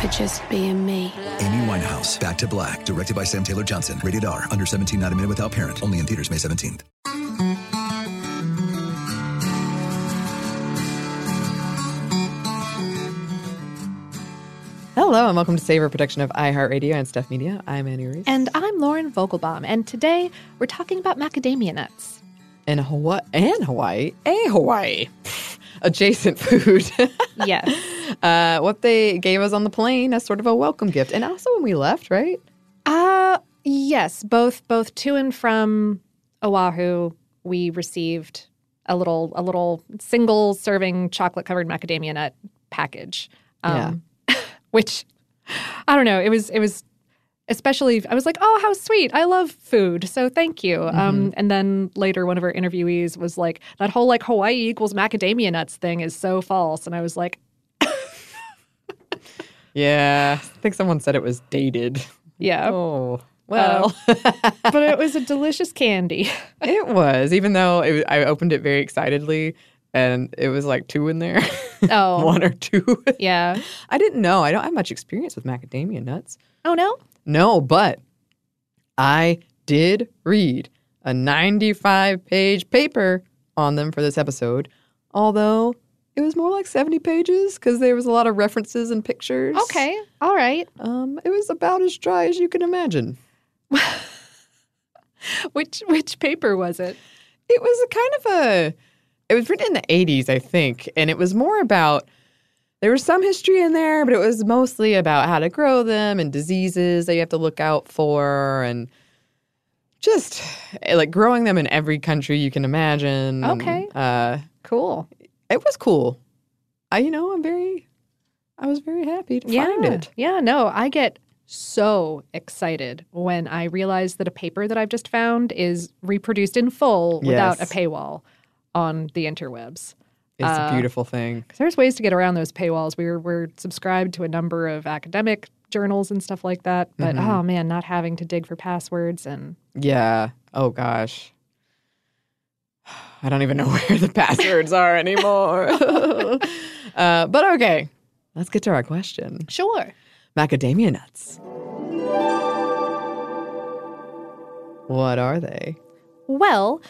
for just being me. Amy Winehouse, Back to Black, directed by Sam Taylor Johnson. Rated R, under 17, not a minute without parent. Only in theaters May 17th. Hello and welcome to Savor Production of iHeartRadio and Stuff Media. I'm Anney Reese. And I'm Lauren Vogelbaum. And today we're talking about macadamia nuts. In Hawaii and Hawaii, a Hawaii adjacent food. yes. Uh, what they gave us on the plane as sort of a welcome gift, and also when we left, right? Uh yes, both both to and from Oahu, we received a little a little single serving chocolate covered macadamia nut package. Um, yeah. which I don't know. It was it was especially I was like, "Oh, how sweet. I love food. So thank you." Mm-hmm. Um, and then later one of our interviewees was like, "That whole like Hawaii equals macadamia nuts thing is so false." And I was like, Yeah, I think someone said it was dated. Yeah. Oh. Well, uh, but it was a delicious candy. it was, even though it, I opened it very excitedly and it was like two in there. Oh. One or two. Yeah. I didn't know. I don't have much experience with macadamia nuts. Oh, no? No, but I did read a 95 page paper on them for this episode, although it was more like 70 pages because there was a lot of references and pictures. Okay. All right. Um, it was about as dry as you can imagine. which which paper was it? It was a kind of a it was written in the 80s, I think, and it was more about there was some history in there, but it was mostly about how to grow them and diseases that you have to look out for and just eh, like growing them in every country you can imagine. Okay. Uh, cool. It was cool. I, you know, I'm very, I was very happy to yeah. find it. Yeah. No, I get so excited when I realize that a paper that I've just found is reproduced in full without a paywall on the interwebs. It's Uh, a beautiful thing. there's ways to get around those paywalls. We're we're subscribed to a number of academic journals and stuff like that. But Mhm. oh man, not having to dig for passwords and Yeah. Oh gosh. I don't even know where the passwords are anymore. uh, but okay, let's get to our question. sure. Macadamia nuts. What are they? Well,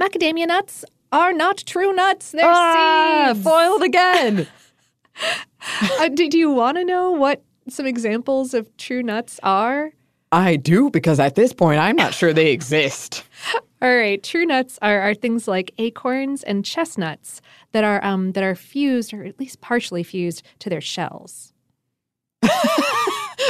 macadamia nuts are not true nuts. They're Ah, seeds. foiled again. uh, do, do you want to know what some examples of true nuts are? I do because at this point I'm not sure they exist. All right, true nuts are, are things like acorns and chestnuts that are um, that are fused or at least partially fused to their shells.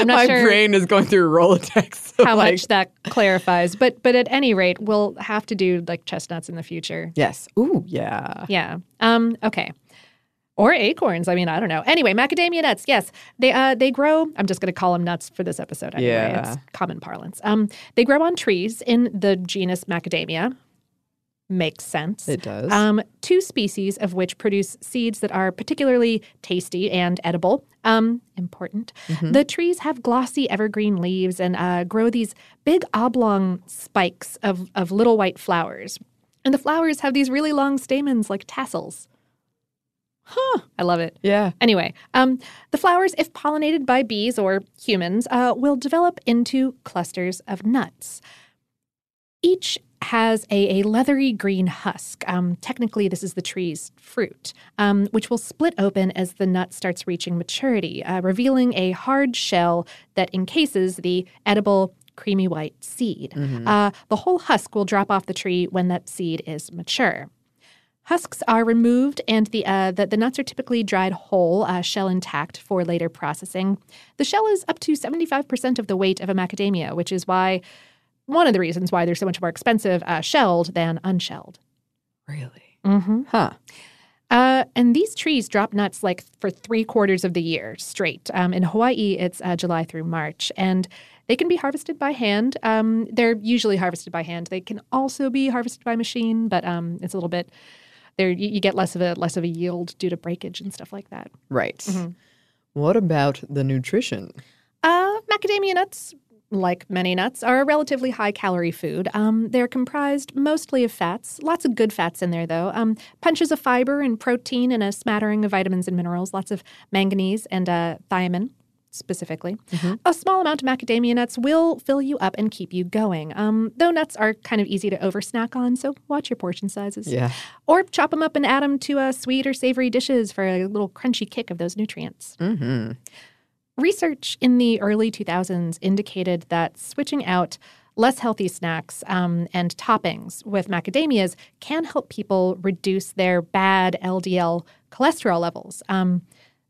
I'm not My sure brain is going through Rolodex. how like, much that clarifies, but but at any rate, we'll have to do like chestnuts in the future. Yes. Ooh, yeah. Yeah. Um. Okay. Or acorns. I mean, I don't know. Anyway, macadamia nuts. Yes, they uh they grow. I'm just going to call them nuts for this episode. Anyway, Yeah. it's common parlance. Um, they grow on trees in the genus Macadamia. Makes sense. It does. Um, two species of which produce seeds that are particularly tasty and edible. Um, important. Mm-hmm. The trees have glossy evergreen leaves and uh, grow these big oblong spikes of, of little white flowers. And the flowers have these really long stamens like tassels. Huh. I love it. Yeah. Anyway, um, the flowers, if pollinated by bees or humans, uh, will develop into clusters of nuts. Each has a, a leathery green husk. Um, technically, this is the tree's fruit, um, which will split open as the nut starts reaching maturity, uh, revealing a hard shell that encases the edible creamy white seed. Uh, the whole husk will drop off the tree when that seed is mature. Husks are removed, and the, uh, the the nuts are typically dried whole, uh, shell intact, for later processing. The shell is up to seventy five percent of the weight of a macadamia, which is why one of the reasons why they're so much more expensive uh, shelled than unshelled. Really? Mm-hmm. Huh. Uh, and these trees drop nuts like for three quarters of the year straight. Um, in Hawaii, it's uh, July through March, and they can be harvested by hand. Um, they're usually harvested by hand. They can also be harvested by machine, but um, it's a little bit. There, you, you get less of a less of a yield due to breakage and stuff like that. Right. Mm-hmm. What about the nutrition? Uh, macadamia nuts, like many nuts, are a relatively high calorie food. Um, they're comprised mostly of fats, lots of good fats in there, though. Um, punches of fiber and protein and a smattering of vitamins and minerals, lots of manganese and uh, thiamine. Specifically, a small amount of macadamia nuts will fill you up and keep you going. Um, though nuts are kind of easy to over snack on, so watch your portion sizes. Yeah. Or chop them up and add them to uh, sweet or savory dishes for a little crunchy kick of those nutrients. Mm-hmm. Research in the early 2000s indicated that switching out less healthy snacks um, and toppings with macadamias can help people reduce their bad LDL cholesterol levels. Um,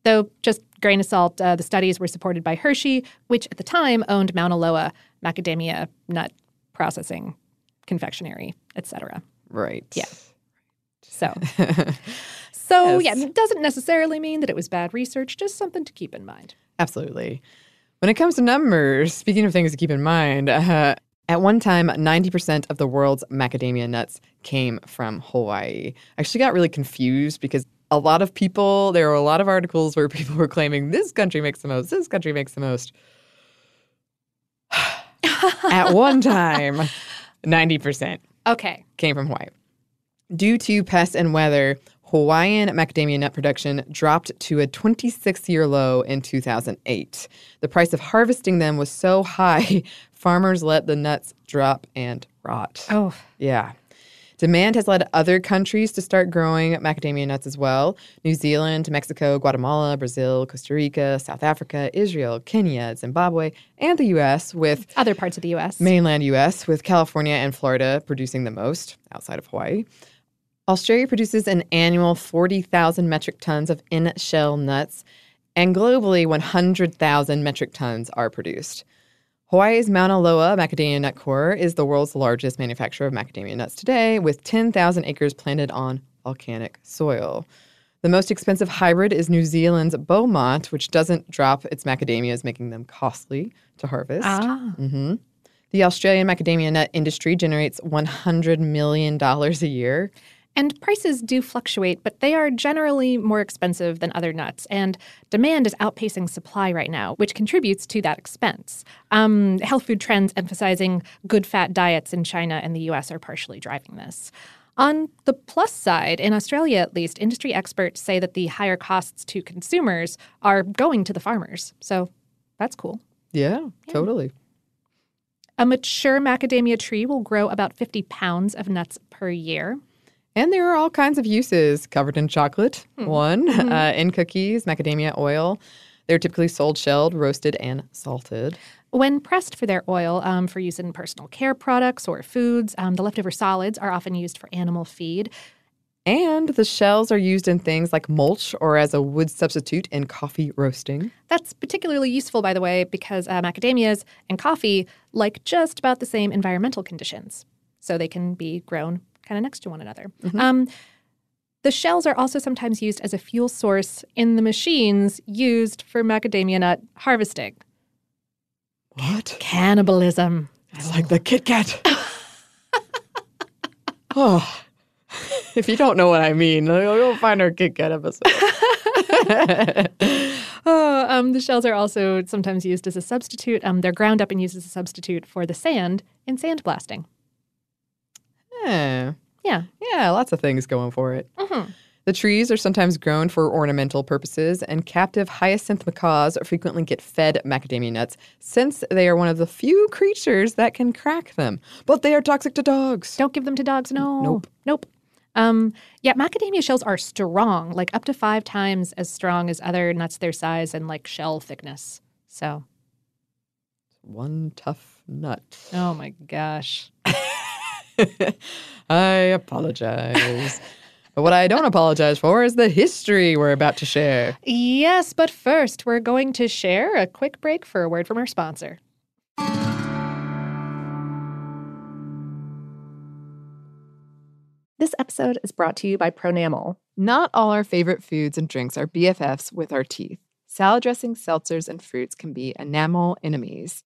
though, just grain of salt, uh, the studies were supported by Hershey, which at the time owned Mauna Loa macadamia nut processing, confectionery, etc. Right. Yeah. So, so Yes. yeah, it doesn't necessarily mean that it was bad research, just something to keep in mind. Absolutely. When it comes to numbers, speaking of things to keep in mind, uh, at one time, 90% of the world's macadamia nuts came from Hawaii. I actually got really confused because a lot of people, there were a lot of articles where people were claiming this country makes the most, this country makes the most. at one time, 90% Okay. came from Hawaii. Due to pests and weather, Hawaiian macadamia nut production dropped to a 26 year low in 2008. The price of harvesting them was so high, farmers let the nuts drop and rot. Oh, Yeah. Demand has led other countries to start growing macadamia nuts as well New Zealand, Mexico, Guatemala, Brazil, Costa Rica, South Africa, Israel, Kenya, Zimbabwe, and the U.S., with other parts of the U.S. mainland US, with California and Florida producing the most outside of Hawaii. Australia produces an annual 40,000 metric tons of in shell nuts, and globally, 100,000 metric tons are produced. Hawaii's Mauna Loa Macadamia Nut Corps is the world's largest manufacturer of macadamia nuts today, with 10,000 acres planted on volcanic soil. The most expensive hybrid is New Zealand's Beaumont, which doesn't drop its macadamias, making them costly to harvest. Ah. hmm The Australian macadamia nut industry generates $100 million a year. And prices do fluctuate, but they are generally more expensive than other nuts, and demand is outpacing supply right now, which contributes to that expense. Um, health food trends emphasizing good fat diets in China and the US are partially driving this. On the plus side, in Australia at least, industry experts say that the higher costs to consumers are going to the farmers. So that's cool. Yeah, totally. A mature macadamia tree will grow about 50 pounds of nuts per year. And there are all kinds of uses covered in chocolate. Hmm. One, Mm-hmm. uh, in cookies, macadamia oil. They're typically sold shelled, roasted, and salted. When pressed for their oil um, for use in personal care products or foods, um, the leftover solids are often used for animal feed. And the shells are used in things like mulch or as a wood substitute in coffee roasting. That's particularly useful, by the way, because uh, macadamias and coffee like just about the same environmental conditions. So they can be grown kind of next to one another. Um, the shells are also sometimes used as a fuel source in the machines used for macadamia nut harvesting. What? Cannibalism. It's like the Kit Kat. oh. If you don't know what I mean, you'll find our Kit Kat episode. Oh, um, the shells are also sometimes used as a substitute. Um, they're ground up and used as a substitute for the sand in sandblasting. Yeah. Yeah. Yeah, lots of things going for it. Mhm. The trees are sometimes grown for ornamental purposes, and captive hyacinth macaws frequently get fed macadamia nuts since they are one of the few creatures that can crack them. But they are toxic to dogs. Don't give them to dogs. No. Nope. Nope. Um, yeah, macadamia shells are strong, like up to five times as strong as other nuts their size and like shell thickness. So, One tough nut. oh my gosh. I apologize. but what I don't apologize for is the history we're about to share. Yes, but first, we're going to share a quick break for a word from our sponsor. This episode is brought to you by Pronamel. Not all our favorite foods and drinks are BFFs with our teeth. Salad dressings, seltzers, and fruits can be enamel enemies.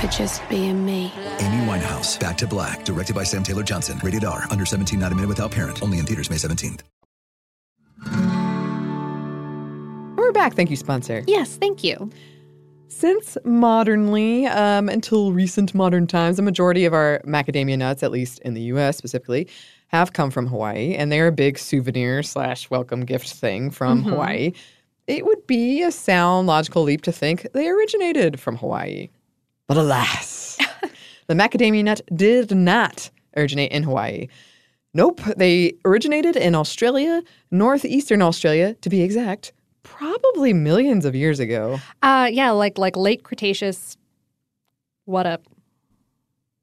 for just being me. Amy Winehouse, Back to Black, directed by Sam Taylor Johnson. Rated R, under 17, not a minute without parent. Only in theaters May 17th. We're back. Thank you, sponsor. Yes, thank you. Since modernly, um, until recent modern times, the majority of our macadamia nuts, at least in the U.S. specifically, have come from Hawaii, and they're a big souvenir slash welcome gift thing from Hawaii. It would be a sound, logical leap to think they originated from Hawaii. But alas, the macadamia nut did not originate in Hawaii. Nope, they originated in Australia, northeastern Australia to be exact, probably millions of years ago. Uh, yeah, like like late Cretaceous. What up?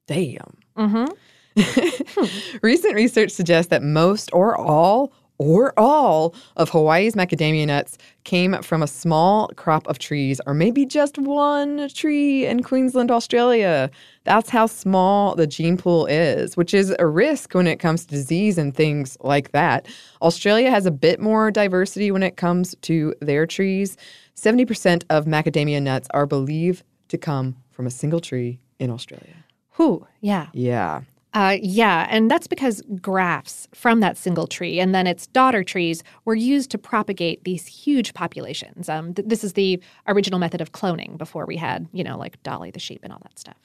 Damn. Mm-hmm. Recent research suggests that most or all or all of Hawaii's macadamia nuts came from a small crop of trees, or maybe just one tree in Queensland, Australia. That's how small the gene pool is, which is a risk when it comes to disease and things like that. Australia has a bit more diversity when it comes to their trees. 70% of macadamia nuts are believed to come from a single tree in Australia. Whew, yeah. Yeah. Uh, yeah, and that's because grafts from that single tree and then its daughter trees were used to propagate these huge populations. Um, th- this is the original method of cloning before we had, you know, like Dolly the sheep and all that stuff.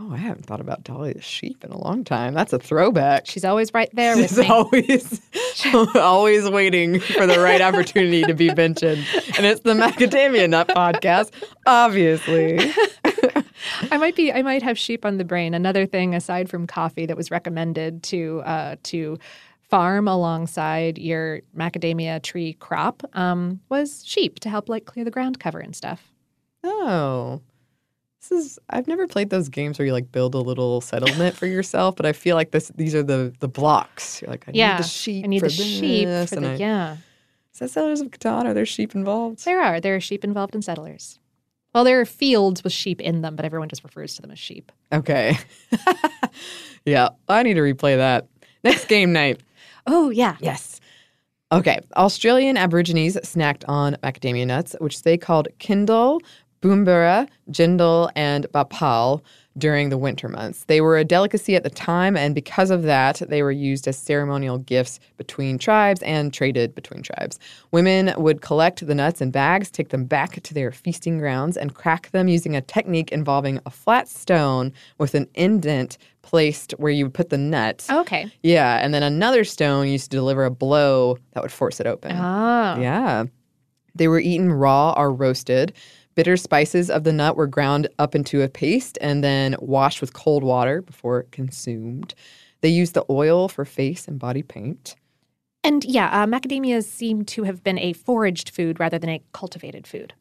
Oh, I haven't thought about Dolly the sheep in a long time. That's a throwback. She's always right there She's always, always waiting for the right opportunity to be mentioned. And it's the Macadamia Nut podcast, obviously. I might be. I might have sheep on the brain. Another thing aside from coffee that was recommended to uh, to farm alongside your macadamia tree crop um, was sheep to help like clear the ground cover and stuff. Oh. This is I've never played those games where you like build a little settlement for yourself, but I feel like this these are the the blocks. You're like, I yeah, need the sheep I need the sheep for the I- yeah. Is that Settlers of Catan? Are there sheep involved? There are there are sheep involved in settlers. Well, there are fields with sheep in them, but everyone just refers to them as sheep. Okay. yeah, I need to replay that. Next game night. Oh yeah, Yes. Okay. Australian Aborigines snacked on macadamia nuts, which they called Kindle, Boombura, Jindal, and Bapal during the winter months. They were a delicacy at the time, and because of that, they were used as ceremonial gifts between tribes and traded between tribes. Women would collect the nuts in bags, take them back to their feasting grounds, and crack them using a technique involving a flat stone with an indent placed where you would put the nut. Okay. Yeah, and then another stone used to deliver a blow that would force it open. Ah. Yeah. They were eaten raw or roasted. Bitter spices of the nut were ground up into a paste and then washed with cold water before consumed. They used the oil for face and body paint. And yeah, uh, macadamias seem to have been a foraged food rather than a cultivated food.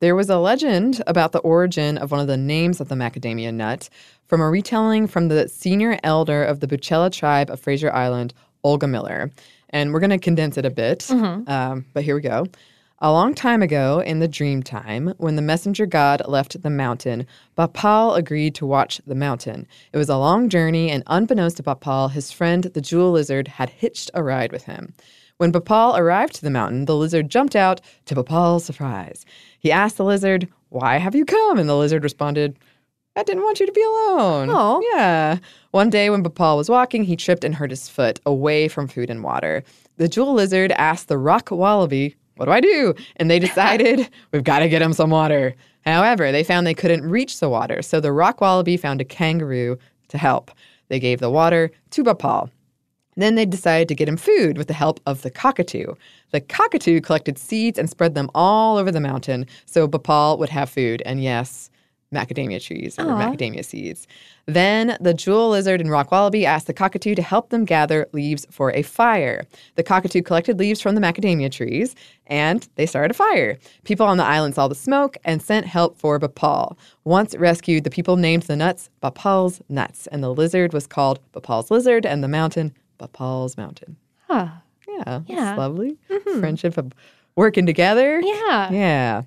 There was a legend about the origin of one of the names of the macadamia nut from a retelling from the senior elder of the Butchulla tribe of Fraser Island, Olga Miller. And we're going to condense it a bit, um, but here we go. A long time ago, in the dream time, when the messenger god left the mountain, Bapal agreed to watch the mountain. It was a long journey, and unbeknownst to Bapal, his friend the jewel lizard had hitched a ride with him. When Bapal arrived to the mountain, the lizard jumped out to Bapal's surprise. He asked the lizard, Why have you come? And the lizard responded, I didn't want you to be alone. Oh. Yeah. One day when Bapal was walking, he tripped and hurt his foot away from food and water. The jewel lizard asked the rock wallaby, What do I do? And they decided, We've got to get him some water. However, they found they couldn't reach the water, so the rock wallaby found a kangaroo to help. They gave the water to Bapal. Then they decided to get him food with the help of the cockatoo. The cockatoo collected seeds and spread them all over the mountain so Bapal would have food. And yes, macadamia trees or macadamia seeds. Then the jewel lizard and rock wallaby asked the cockatoo to help them gather leaves for a fire. The cockatoo collected leaves from the macadamia trees and they started a fire. People on the island saw the smoke and sent help for Bapal. Once rescued, the people named the nuts Bapal's nuts, and the lizard was called Bapal's lizard, and the mountain Bapal's mountain. Huh. Yeah, Yeah. that's lovely. Mm-hmm. Friendship of working together. Yeah. Yeah.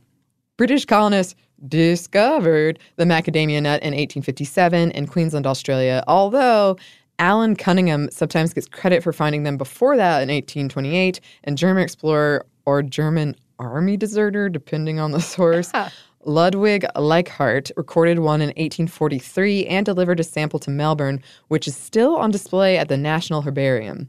British colonists discovered the macadamia nut in 1857 in Queensland, Australia, although Allan Cunningham sometimes gets credit for finding them before that in 1828, and German explorer or German army deserter, depending on the source. Ludwig Leichhardt recorded one in 1843 and delivered a sample to Melbourne, which is still on display at the National Herbarium.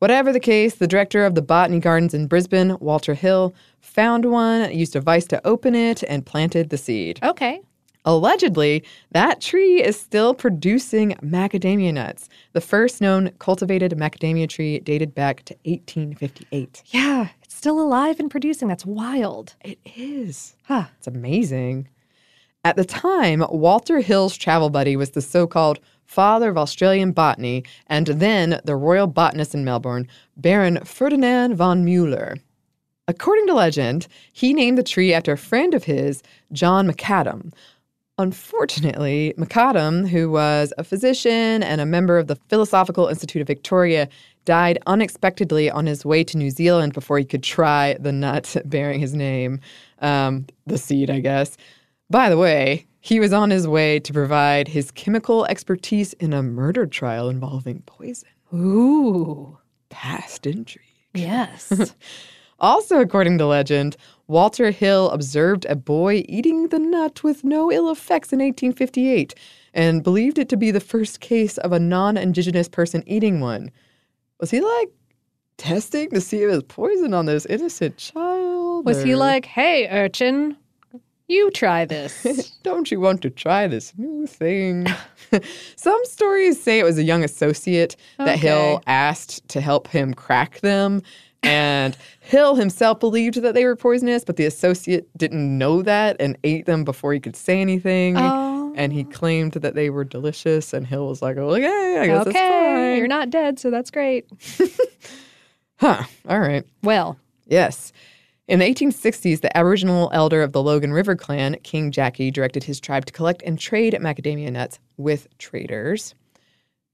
Whatever the case, the director of the Botany Gardens in Brisbane, Walter Hill, found one, used a vice to open it, and planted the seed. Okay. Allegedly, that tree is still producing macadamia nuts. The first known cultivated macadamia tree dated back to 1858. Yeah, it's still alive and producing. That's wild. It is. Huh. It's amazing. At the time, Walter Hill's travel buddy was the so called father of Australian botany and then the royal botanist in Melbourne, Baron Ferdinand von Mueller. According to legend, he named the tree after a friend of his, John Macadam. Unfortunately, Macadam, who was a physician and a member of the Philosophical Institute of Victoria, died unexpectedly on his way to New Zealand before he could try the nut bearing his name, um, the seed, I guess. By the way, he was on his way to provide his chemical expertise in a murder trial involving poison. Ooh. Past intrigue. Yes. Also, according to legend, Walter Hill observed a boy eating the nut with no ill effects in 1858. and believed it to be the first case of a non indigenous person eating one. Was he like testing to see if it was poison on this innocent child? Was he like, hey, urchin, you try this? Don't you want to try this new thing? Some stories say it was a young associate that Hill asked to help him crack them. And Hill himself believed that they were poisonous, but the associate didn't know that and ate them before he could say anything. Oh. And he claimed that they were delicious. And Hill was like, oh, okay, I guess okay, that's fine. you're not dead, so that's great. Huh. All right. Well, Yes. In the 1860s, the Aboriginal elder of the Logan River clan, King Jackie, directed his tribe to collect and trade macadamia nuts with traders.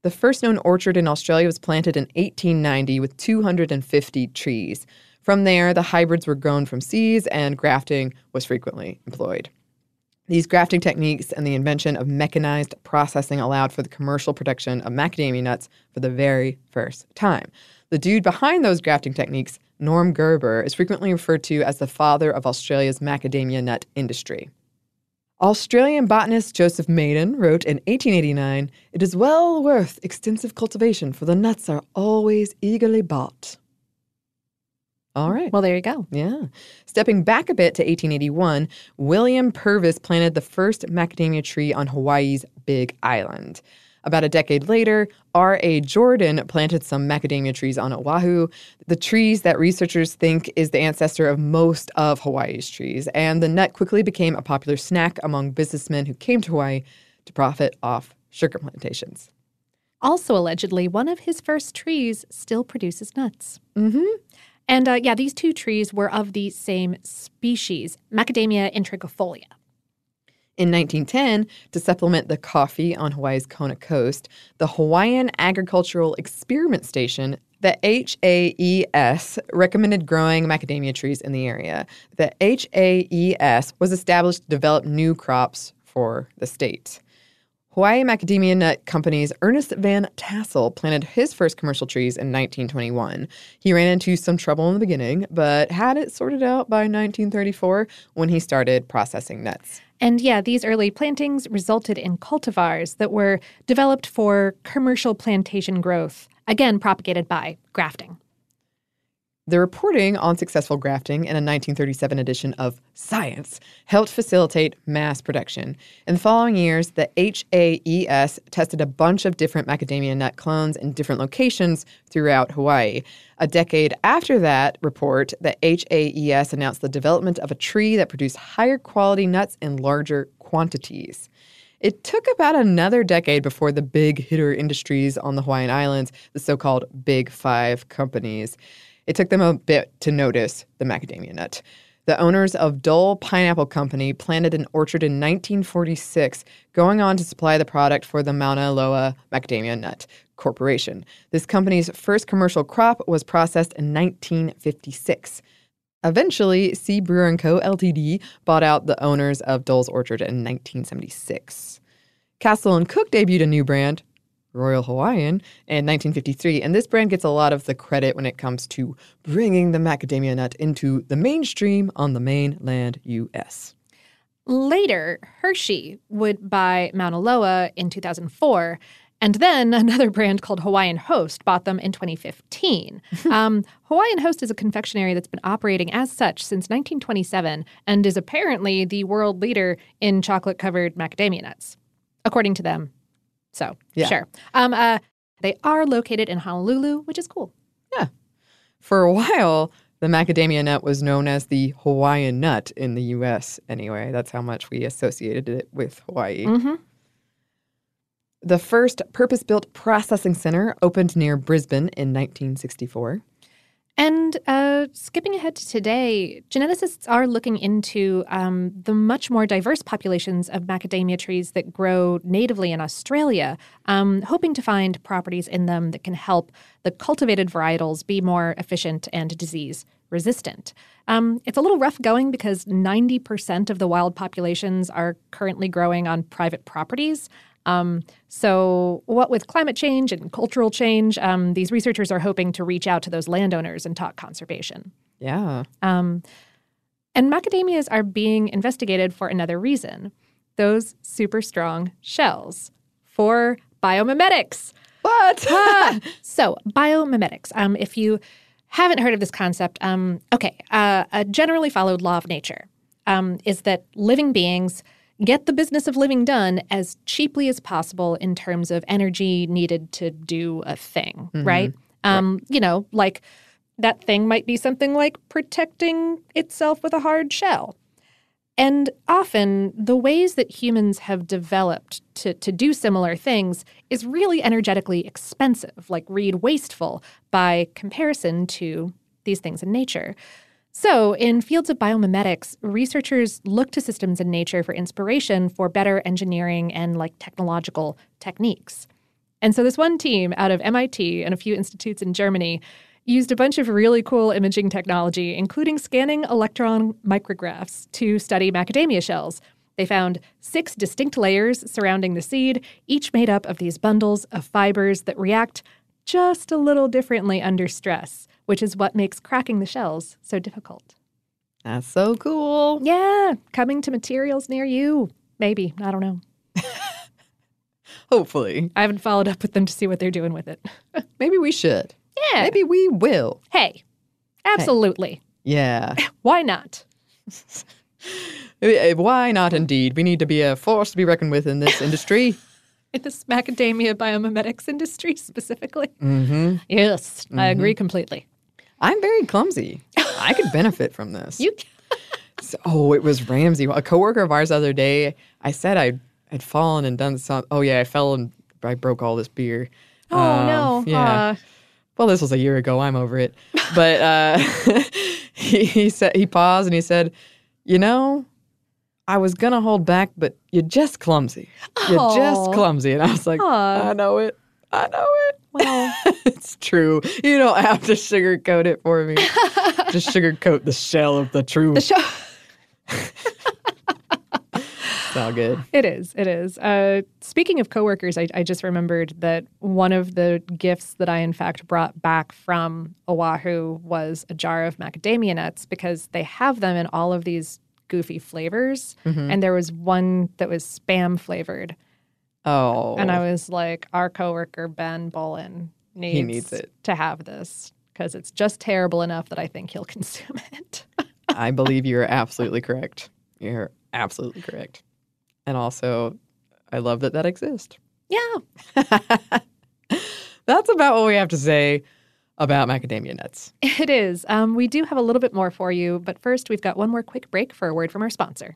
The first known orchard in Australia was planted in 1890 with 250 trees. From there, the hybrids were grown from seeds and grafting was frequently employed. These grafting techniques and the invention of mechanized processing allowed for the commercial production of macadamia nuts for the very first time. The dude behind those grafting techniques, Norm Greber, is frequently referred to as the father of Australia's macadamia nut industry. Australian botanist Joseph Maiden wrote in 1889 It is well worth extensive cultivation, for the nuts are always eagerly bought. All right. well, there you go. Yeah. Stepping back a bit to 1881, William Purvis planted the first macadamia tree on Hawaii's Big Island. About a decade later, R.A. Jordan planted some macadamia trees on Oahu, the trees that researchers think is the ancestor of most of Hawaii's trees. And the nut quickly became a popular snack among businessmen who came to Hawaii to profit off sugar plantations. Also, allegedly, one of his first trees still produces nuts. Mm-hmm. And uh, yeah, these two trees were of the same species, Macadamia integrifolia. In 1910, to supplement the coffee on Hawaii's Kona coast, the Hawaiian Agricultural Experiment Station, the HAES, recommended growing macadamia trees in the area. The HAES was established to develop new crops for the state. Hawaii Macadamia Nut Company's Ernest Van Tassel planted his first commercial trees in 1921. He ran into some trouble in the beginning, but had it sorted out by 1934 when he started processing nuts. And yeah, these early plantings resulted in cultivars that were developed for commercial plantation growth, again propagated by grafting. The reporting on successful grafting in a 1937 edition of Science helped facilitate mass production. In the following years, the HAES tested a bunch of different macadamia nut clones in different locations throughout Hawaii. A decade after that report, the HAES announced the development of a tree that produced higher quality nuts in larger quantities. It took about another decade before the big hitter industries on the Hawaiian Islands, the so called Big Five companies, it took them a bit to notice the macadamia nut. The owners of Dole Pineapple Company planted an orchard in 1946, going on to supply the product for the Mauna Loa Macadamia Nut Corporation. This company's first commercial crop was processed in 1956. Eventually, C. Brewer & Co. Ltd. bought out the owners of Dole's Orchard in 1976. Castle and Cooke debuted a new brand, Royal Hawaiian, in 1953, and this brand gets a lot of the credit when it comes to bringing the macadamia nut into the mainstream on the mainland U.S. Later, Hershey would buy Mauna Loa in 2004, and then another brand called Hawaiian Host bought them in 2015. um, Hawaiian Host is a confectionery that's been operating as such since 1927 and is apparently the world leader in chocolate covered macadamia nuts, according to them. So, Yeah. sure. Um, uh, they are located in Honolulu, which is cool. Yeah. For a while, the macadamia nut was known as the Hawaiian nut in the U.S. Anyway, that's how much we associated it with Hawaii. Mm-hmm. The first purpose built processing center opened near Brisbane in 1964. And uh, skipping ahead to today, geneticists are looking into um, the much more diverse populations of macadamia trees that grow natively in Australia, um, hoping to find properties in them that can help the cultivated varietals be more efficient and disease resistant. Um, it's a little rough going because 90% of the wild populations are currently growing on private properties. Um, so, what with climate change and cultural change, um, these researchers are hoping to reach out to those landowners and talk conservation. Yeah. Um, and macadamias are being investigated for another reason. those super strong shells for biomimetics. What? Ah, so, biomimetics. Um, if you haven't heard of this concept, um, okay, uh, a generally followed law of nature um, is that living beings get the business of living done as cheaply as possible in terms of energy needed to do a thing, right? Um, You know, like that thing might be something like protecting itself with a hard shell. And often, the ways that humans have developed to, to do similar things is really energetically expensive, like read wasteful by comparison to these things in nature. So, in fields of biomimetics, researchers look to systems in nature for inspiration for better engineering and like technological techniques. And so, this one team out of MIT and a few institutes in Germany used a bunch of really cool imaging technology, including scanning electron micrographs to study macadamia shells. They found six distinct layers surrounding the seed, each made up of these bundles of fibers that react just a little differently under stress, which is what makes cracking the shells so difficult. That's so cool. Yeah, coming to materials near you. Maybe. I don't know. Hopefully. I haven't followed up with them to see what they're doing with it. Maybe we should. Yeah. Maybe we will. Hey, absolutely. Yeah. Why not? Eh, Why not indeed? We need to be a force to be reckoned with in this industry. In this macadamia biomimetics industry specifically. mm-hmm. Yes, I agree completely. I'm very clumsy. I could benefit from this. You So- oh, it was Ramsey. A coworker of ours the other day, I said I had fallen and done something. Oh, yeah, I fell and I broke all this beer. Oh Um, no. Yeah. Uh, well, this was a year ago. I'm over it. But uh, he, he said he paused and he said, "You know, I was gonna hold back, but you're just clumsy. You're just clumsy." And I was like, Aw. "I know it. I know it. well, it's true. You don't have to sugarcoat it for me. just sugarcoat the shell of the truth. the show It's all good. It is. It is. Uh, speaking of coworkers, I, I just remembered that one of the gifts that I, in fact, brought back from Oahu was a jar of macadamia nuts because they have them in all of these goofy flavors. And there was one that was spam flavored. Oh, And I was like, our coworker, Ben Bowlin, needs, needs it. to have this because it's just terrible enough that I think he'll consume it. I believe you're absolutely correct. You're absolutely correct. And also, I love that that exists. yeah. That's about what we have to say about macadamia nuts. It is. Um, we do have a little bit more for you, but first, we've got one more quick break for a word from our sponsor.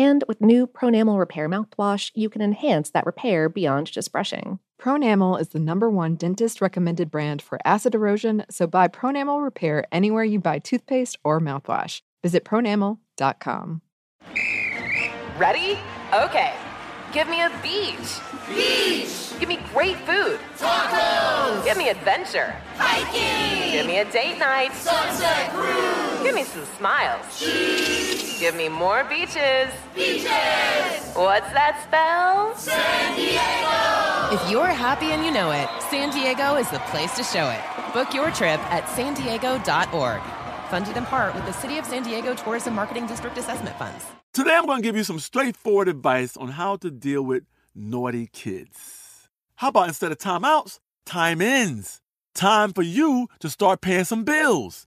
And with new Pronamel Repair mouthwash, you can enhance that repair beyond just brushing. Pronamel is the number one dentist recommended brand for acid erosion, so buy Pronamel Repair anywhere you buy toothpaste or mouthwash. Visit pronamel.com. Ready? Okay. Give me a beach. Beach. Give me great food. Tacos. Give me adventure. Hiking. Give me a date night. Sunset cruise. Give me some smiles. Cheese. Give me more beaches. Beaches. What's that spell? San Diego. If you're happy and you know it, San Diego is the place to show it. Book your trip at san diego.org. Funded in part with the City of San Diego Tourism Marketing District Assessment Funds. Today, I'm going to give you some straightforward advice on how to deal with naughty kids. How about instead of timeouts, time ins? Time for you to start paying some bills.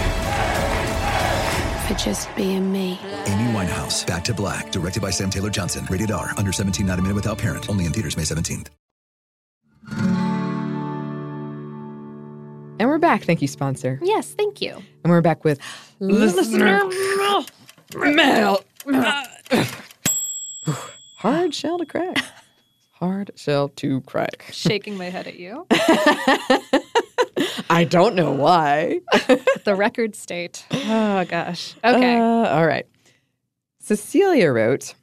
for just being me. Amy Winehouse, Back to Black, directed by Sam Taylor Johnson. Rated R, under 17, not a minute without parent. Only in theaters May 17th. And we're back. Thank you, sponsor. Yes, thank you. And we're back with listener mail. Hard shell to crack. Hard shell to crack. Shaking my head at you. I don't know why. the record state. Oh, gosh. Okay. Uh, all right. Cecilia wrote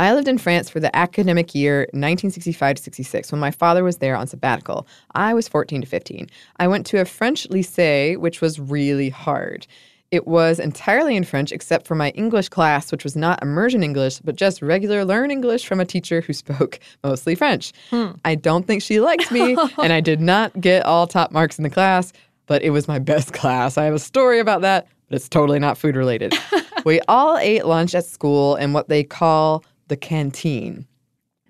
I lived in France for the academic year 1965 to 66 when my father was there on sabbatical. I was 14 to 15. I went to a French lycée, which was really hard. It was entirely in French except for my English class, which was not immersion English, but just regular learn English from a teacher who spoke mostly French. Hmm. I don't think she liked me, and I did not get all top marks in the class, but it was my best class. I have a story about that, but it's totally not food related. we all ate lunch at school in what they call the canteen.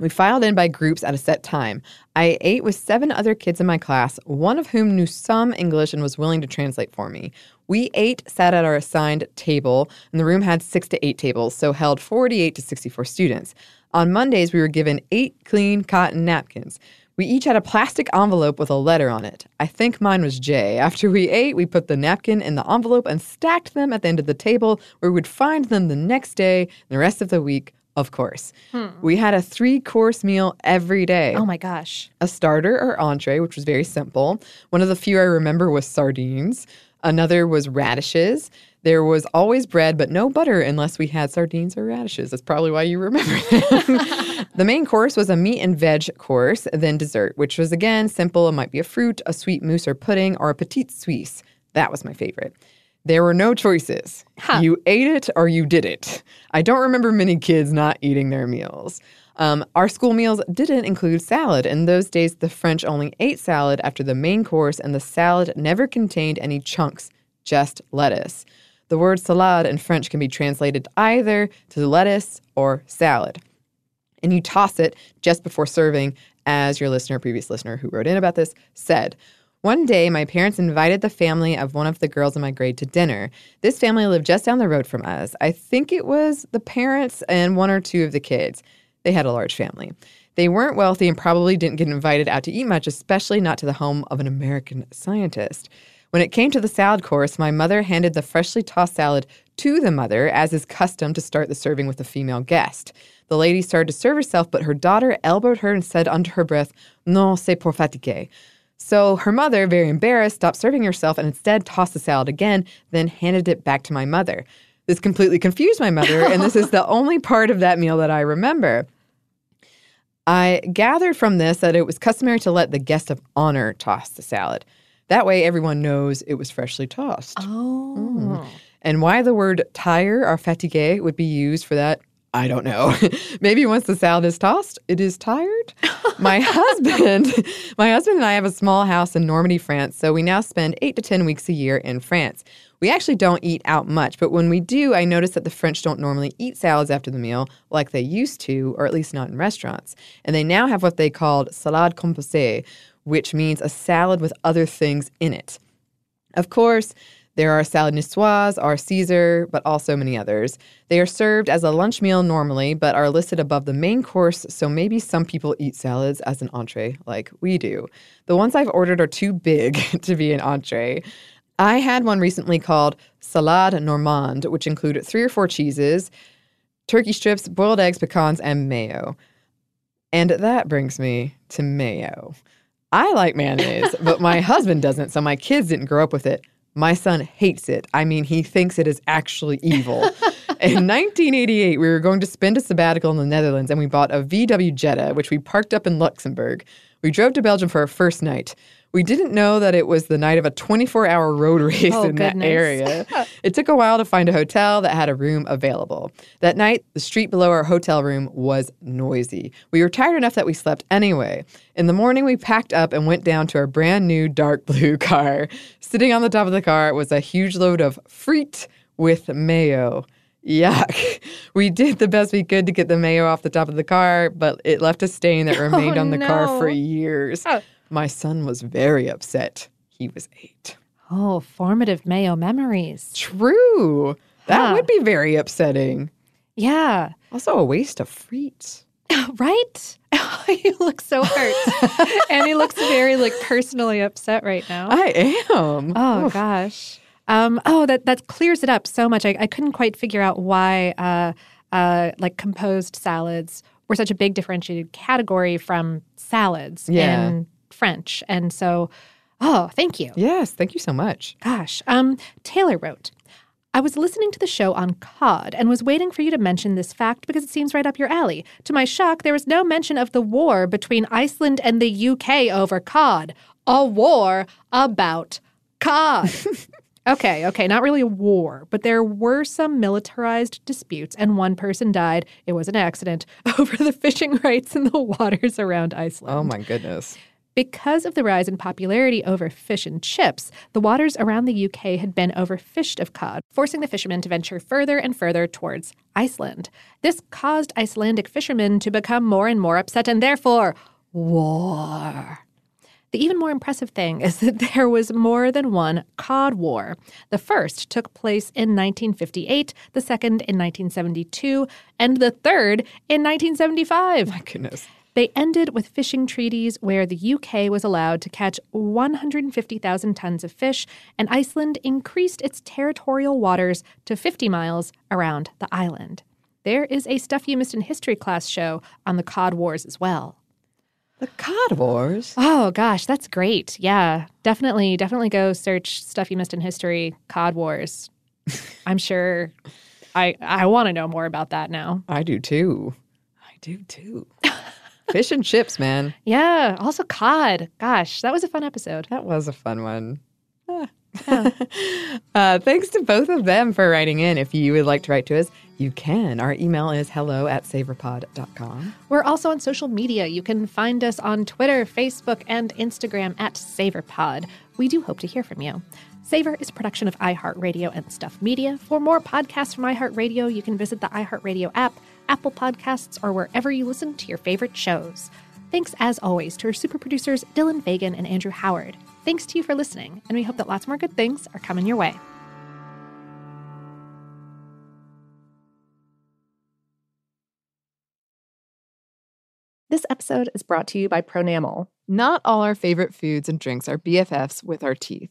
We filed in by groups at a set time. I ate with seven other kids in my class, one of whom knew some English and was willing to translate for me. We eight sat at our assigned table, and the room had six to eight tables, so held 48 to 64 students. On Mondays, we were given eight clean cotton napkins. We each had a plastic envelope with a letter on it. I think mine was J. After we ate, we put the napkin in the envelope and stacked them at the end of the table where we would find them the next day and the rest of the week of course. Hmm. We had a three course meal every day. Oh my gosh. A starter or entree, which was very simple. One of the few I remember was sardines. Another was radishes. There was always bread, but no butter unless we had sardines or radishes. That's probably why you remember them. the main course was a meat and veg course, then dessert, which was again simple. It might be a fruit, a sweet mousse or pudding, or a petite suisse. That was my favorite. There were no choices. Huh. You ate it or you did it. I don't remember many kids not eating their meals. Um, our school meals didn't include salad. In those days, the French only ate salad after the main course, and the salad never contained any chunks, just lettuce. The word salade in French can be translated either to lettuce or salad. And you toss it just before serving, as your listener, previous listener who wrote in about this, said. One day, my parents invited the family of one of the girls in my grade to dinner. This family lived just down the road from us. I think it was the parents and one or two of the kids. They had a large family. They weren't wealthy and probably didn't get invited out to eat much, especially not to the home of an American scientist. When it came to the salad course, my mother handed the freshly tossed salad to the mother, as is custom to start the serving with a female guest. The lady started to serve herself, but her daughter elbowed her and said under her breath, Non, c'est pour fatiguer. So her mother, very embarrassed, stopped serving herself and instead tossed the salad again, then handed it back to my mother. This completely confused my mother, and this is the only part of that meal that I remember. I gathered from this that it was customary to let the guest of honor toss the salad. That way, everyone knows it was freshly tossed. Oh. Mm. And why the word tire or fatigué would be used for that, I don't know. Maybe once the salad is tossed, it is tired. my husband, my husband and I have a small house in Normandy, France, so we now spend 8 to 10 weeks a year in France. We actually don't eat out much, but when we do, I notice that the French don't normally eat salads after the meal like they used to, or at least not in restaurants. And they now have what they called salade composée, which means a salad with other things in it. Of course, there are salad niçoise, our Caesar, but also many others. They are served as a lunch meal normally, but are listed above the main course, so maybe some people eat salads as an entree like we do. The ones I've ordered are too big to be an entree. I had one recently called Salade Normande, which included three or four cheeses, turkey strips, boiled eggs, pecans, and mayo. And that brings me to mayo. I like mayonnaise, but my husband doesn't, so my kids didn't grow up with it. My son hates it. I mean, he thinks it is actually evil. in 1988, we were going to spend a sabbatical in the Netherlands and we bought a VW Jetta, which we parked up in Luxembourg. We drove to Belgium for our first night. We didn't know that it was the night of a 24 hour road race Oh, in that area. it took a while to find a hotel that had a room available. That night, the street below our hotel room was noisy. We were tired enough that we slept anyway. In the morning, we packed up and went down to our brand new dark blue car. Sitting on the top of the car was a huge load of frite with mayo. Yuck. We did the best we could to get the mayo off the top of the car, but it left a stain that oh, remained Oh, on the car for years. Oh. My son was very upset. He was eight. Oh, formative Mayo memories. True. That Huh. would be very upsetting. Yeah. Also, a waste of frites. Right? you look so hurt. and he looks very like personally upset right now. I am. Oh Oof. gosh. Um, oh, that that clears it up so much. I, I couldn't quite figure out why uh, uh, like composed salads were such a big differentiated category from salads Yeah. in French. And so, oh, thank you. Yes, thank you so much. Gosh. Um, Taylor wrote, I was listening to the show on cod and was waiting for you to mention this fact because it seems right up your alley. To my shock, there was no mention of the war between Iceland and the UK over cod. A war about cod. okay, okay, not really a war, but there were some militarized disputes and one person died. It was an accident over the fishing rights in the waters around Iceland. Oh my goodness. Because of the rise in popularity over fish and chips, the waters around the UK had been overfished of cod, forcing the fishermen to venture further and further towards Iceland. This caused Icelandic fishermen to become more and more upset and therefore war. The even more impressive thing is that there was more than one cod war. The first took place in 1958, the second in 1972, and the third in 1975. My goodness. They ended with fishing treaties where the UK was allowed to catch 150,000 tons of fish, and Iceland increased its territorial waters to 50 miles around the island. There is a Stuff You Missed in History class show on the Cod Wars as well. The Cod Wars. Oh gosh, that's great. Yeah, definitely, definitely go search Stuff You Missed in History Cod Wars. I'm sure I I want to know more about that now. I do too. I do too. Fish and chips, man. Yeah, also cod. Gosh, that was a fun episode. That was a fun one. Ah. uh, thanks to both of them for writing in. If you would like to write to us, you can. Our email is hello at savorpod.com. We're also on social media. You can find us on Twitter, Facebook, and Instagram at SavorPod. We do hope to hear from you. Savor is a production of iHeartRadio and Stuff Media. For more podcasts from iHeartRadio, you can visit the iHeartRadio app, Apple Podcasts, or wherever you listen to your favorite shows. Thanks, as always, to our super producers, Dylan Fagan and Andrew Howard. Thanks to you for listening, and we hope that lots more good things are coming your way. This episode is brought to you by Pronamel. Not all our favorite foods and drinks are BFFs with our teeth.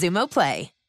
Xumo Play.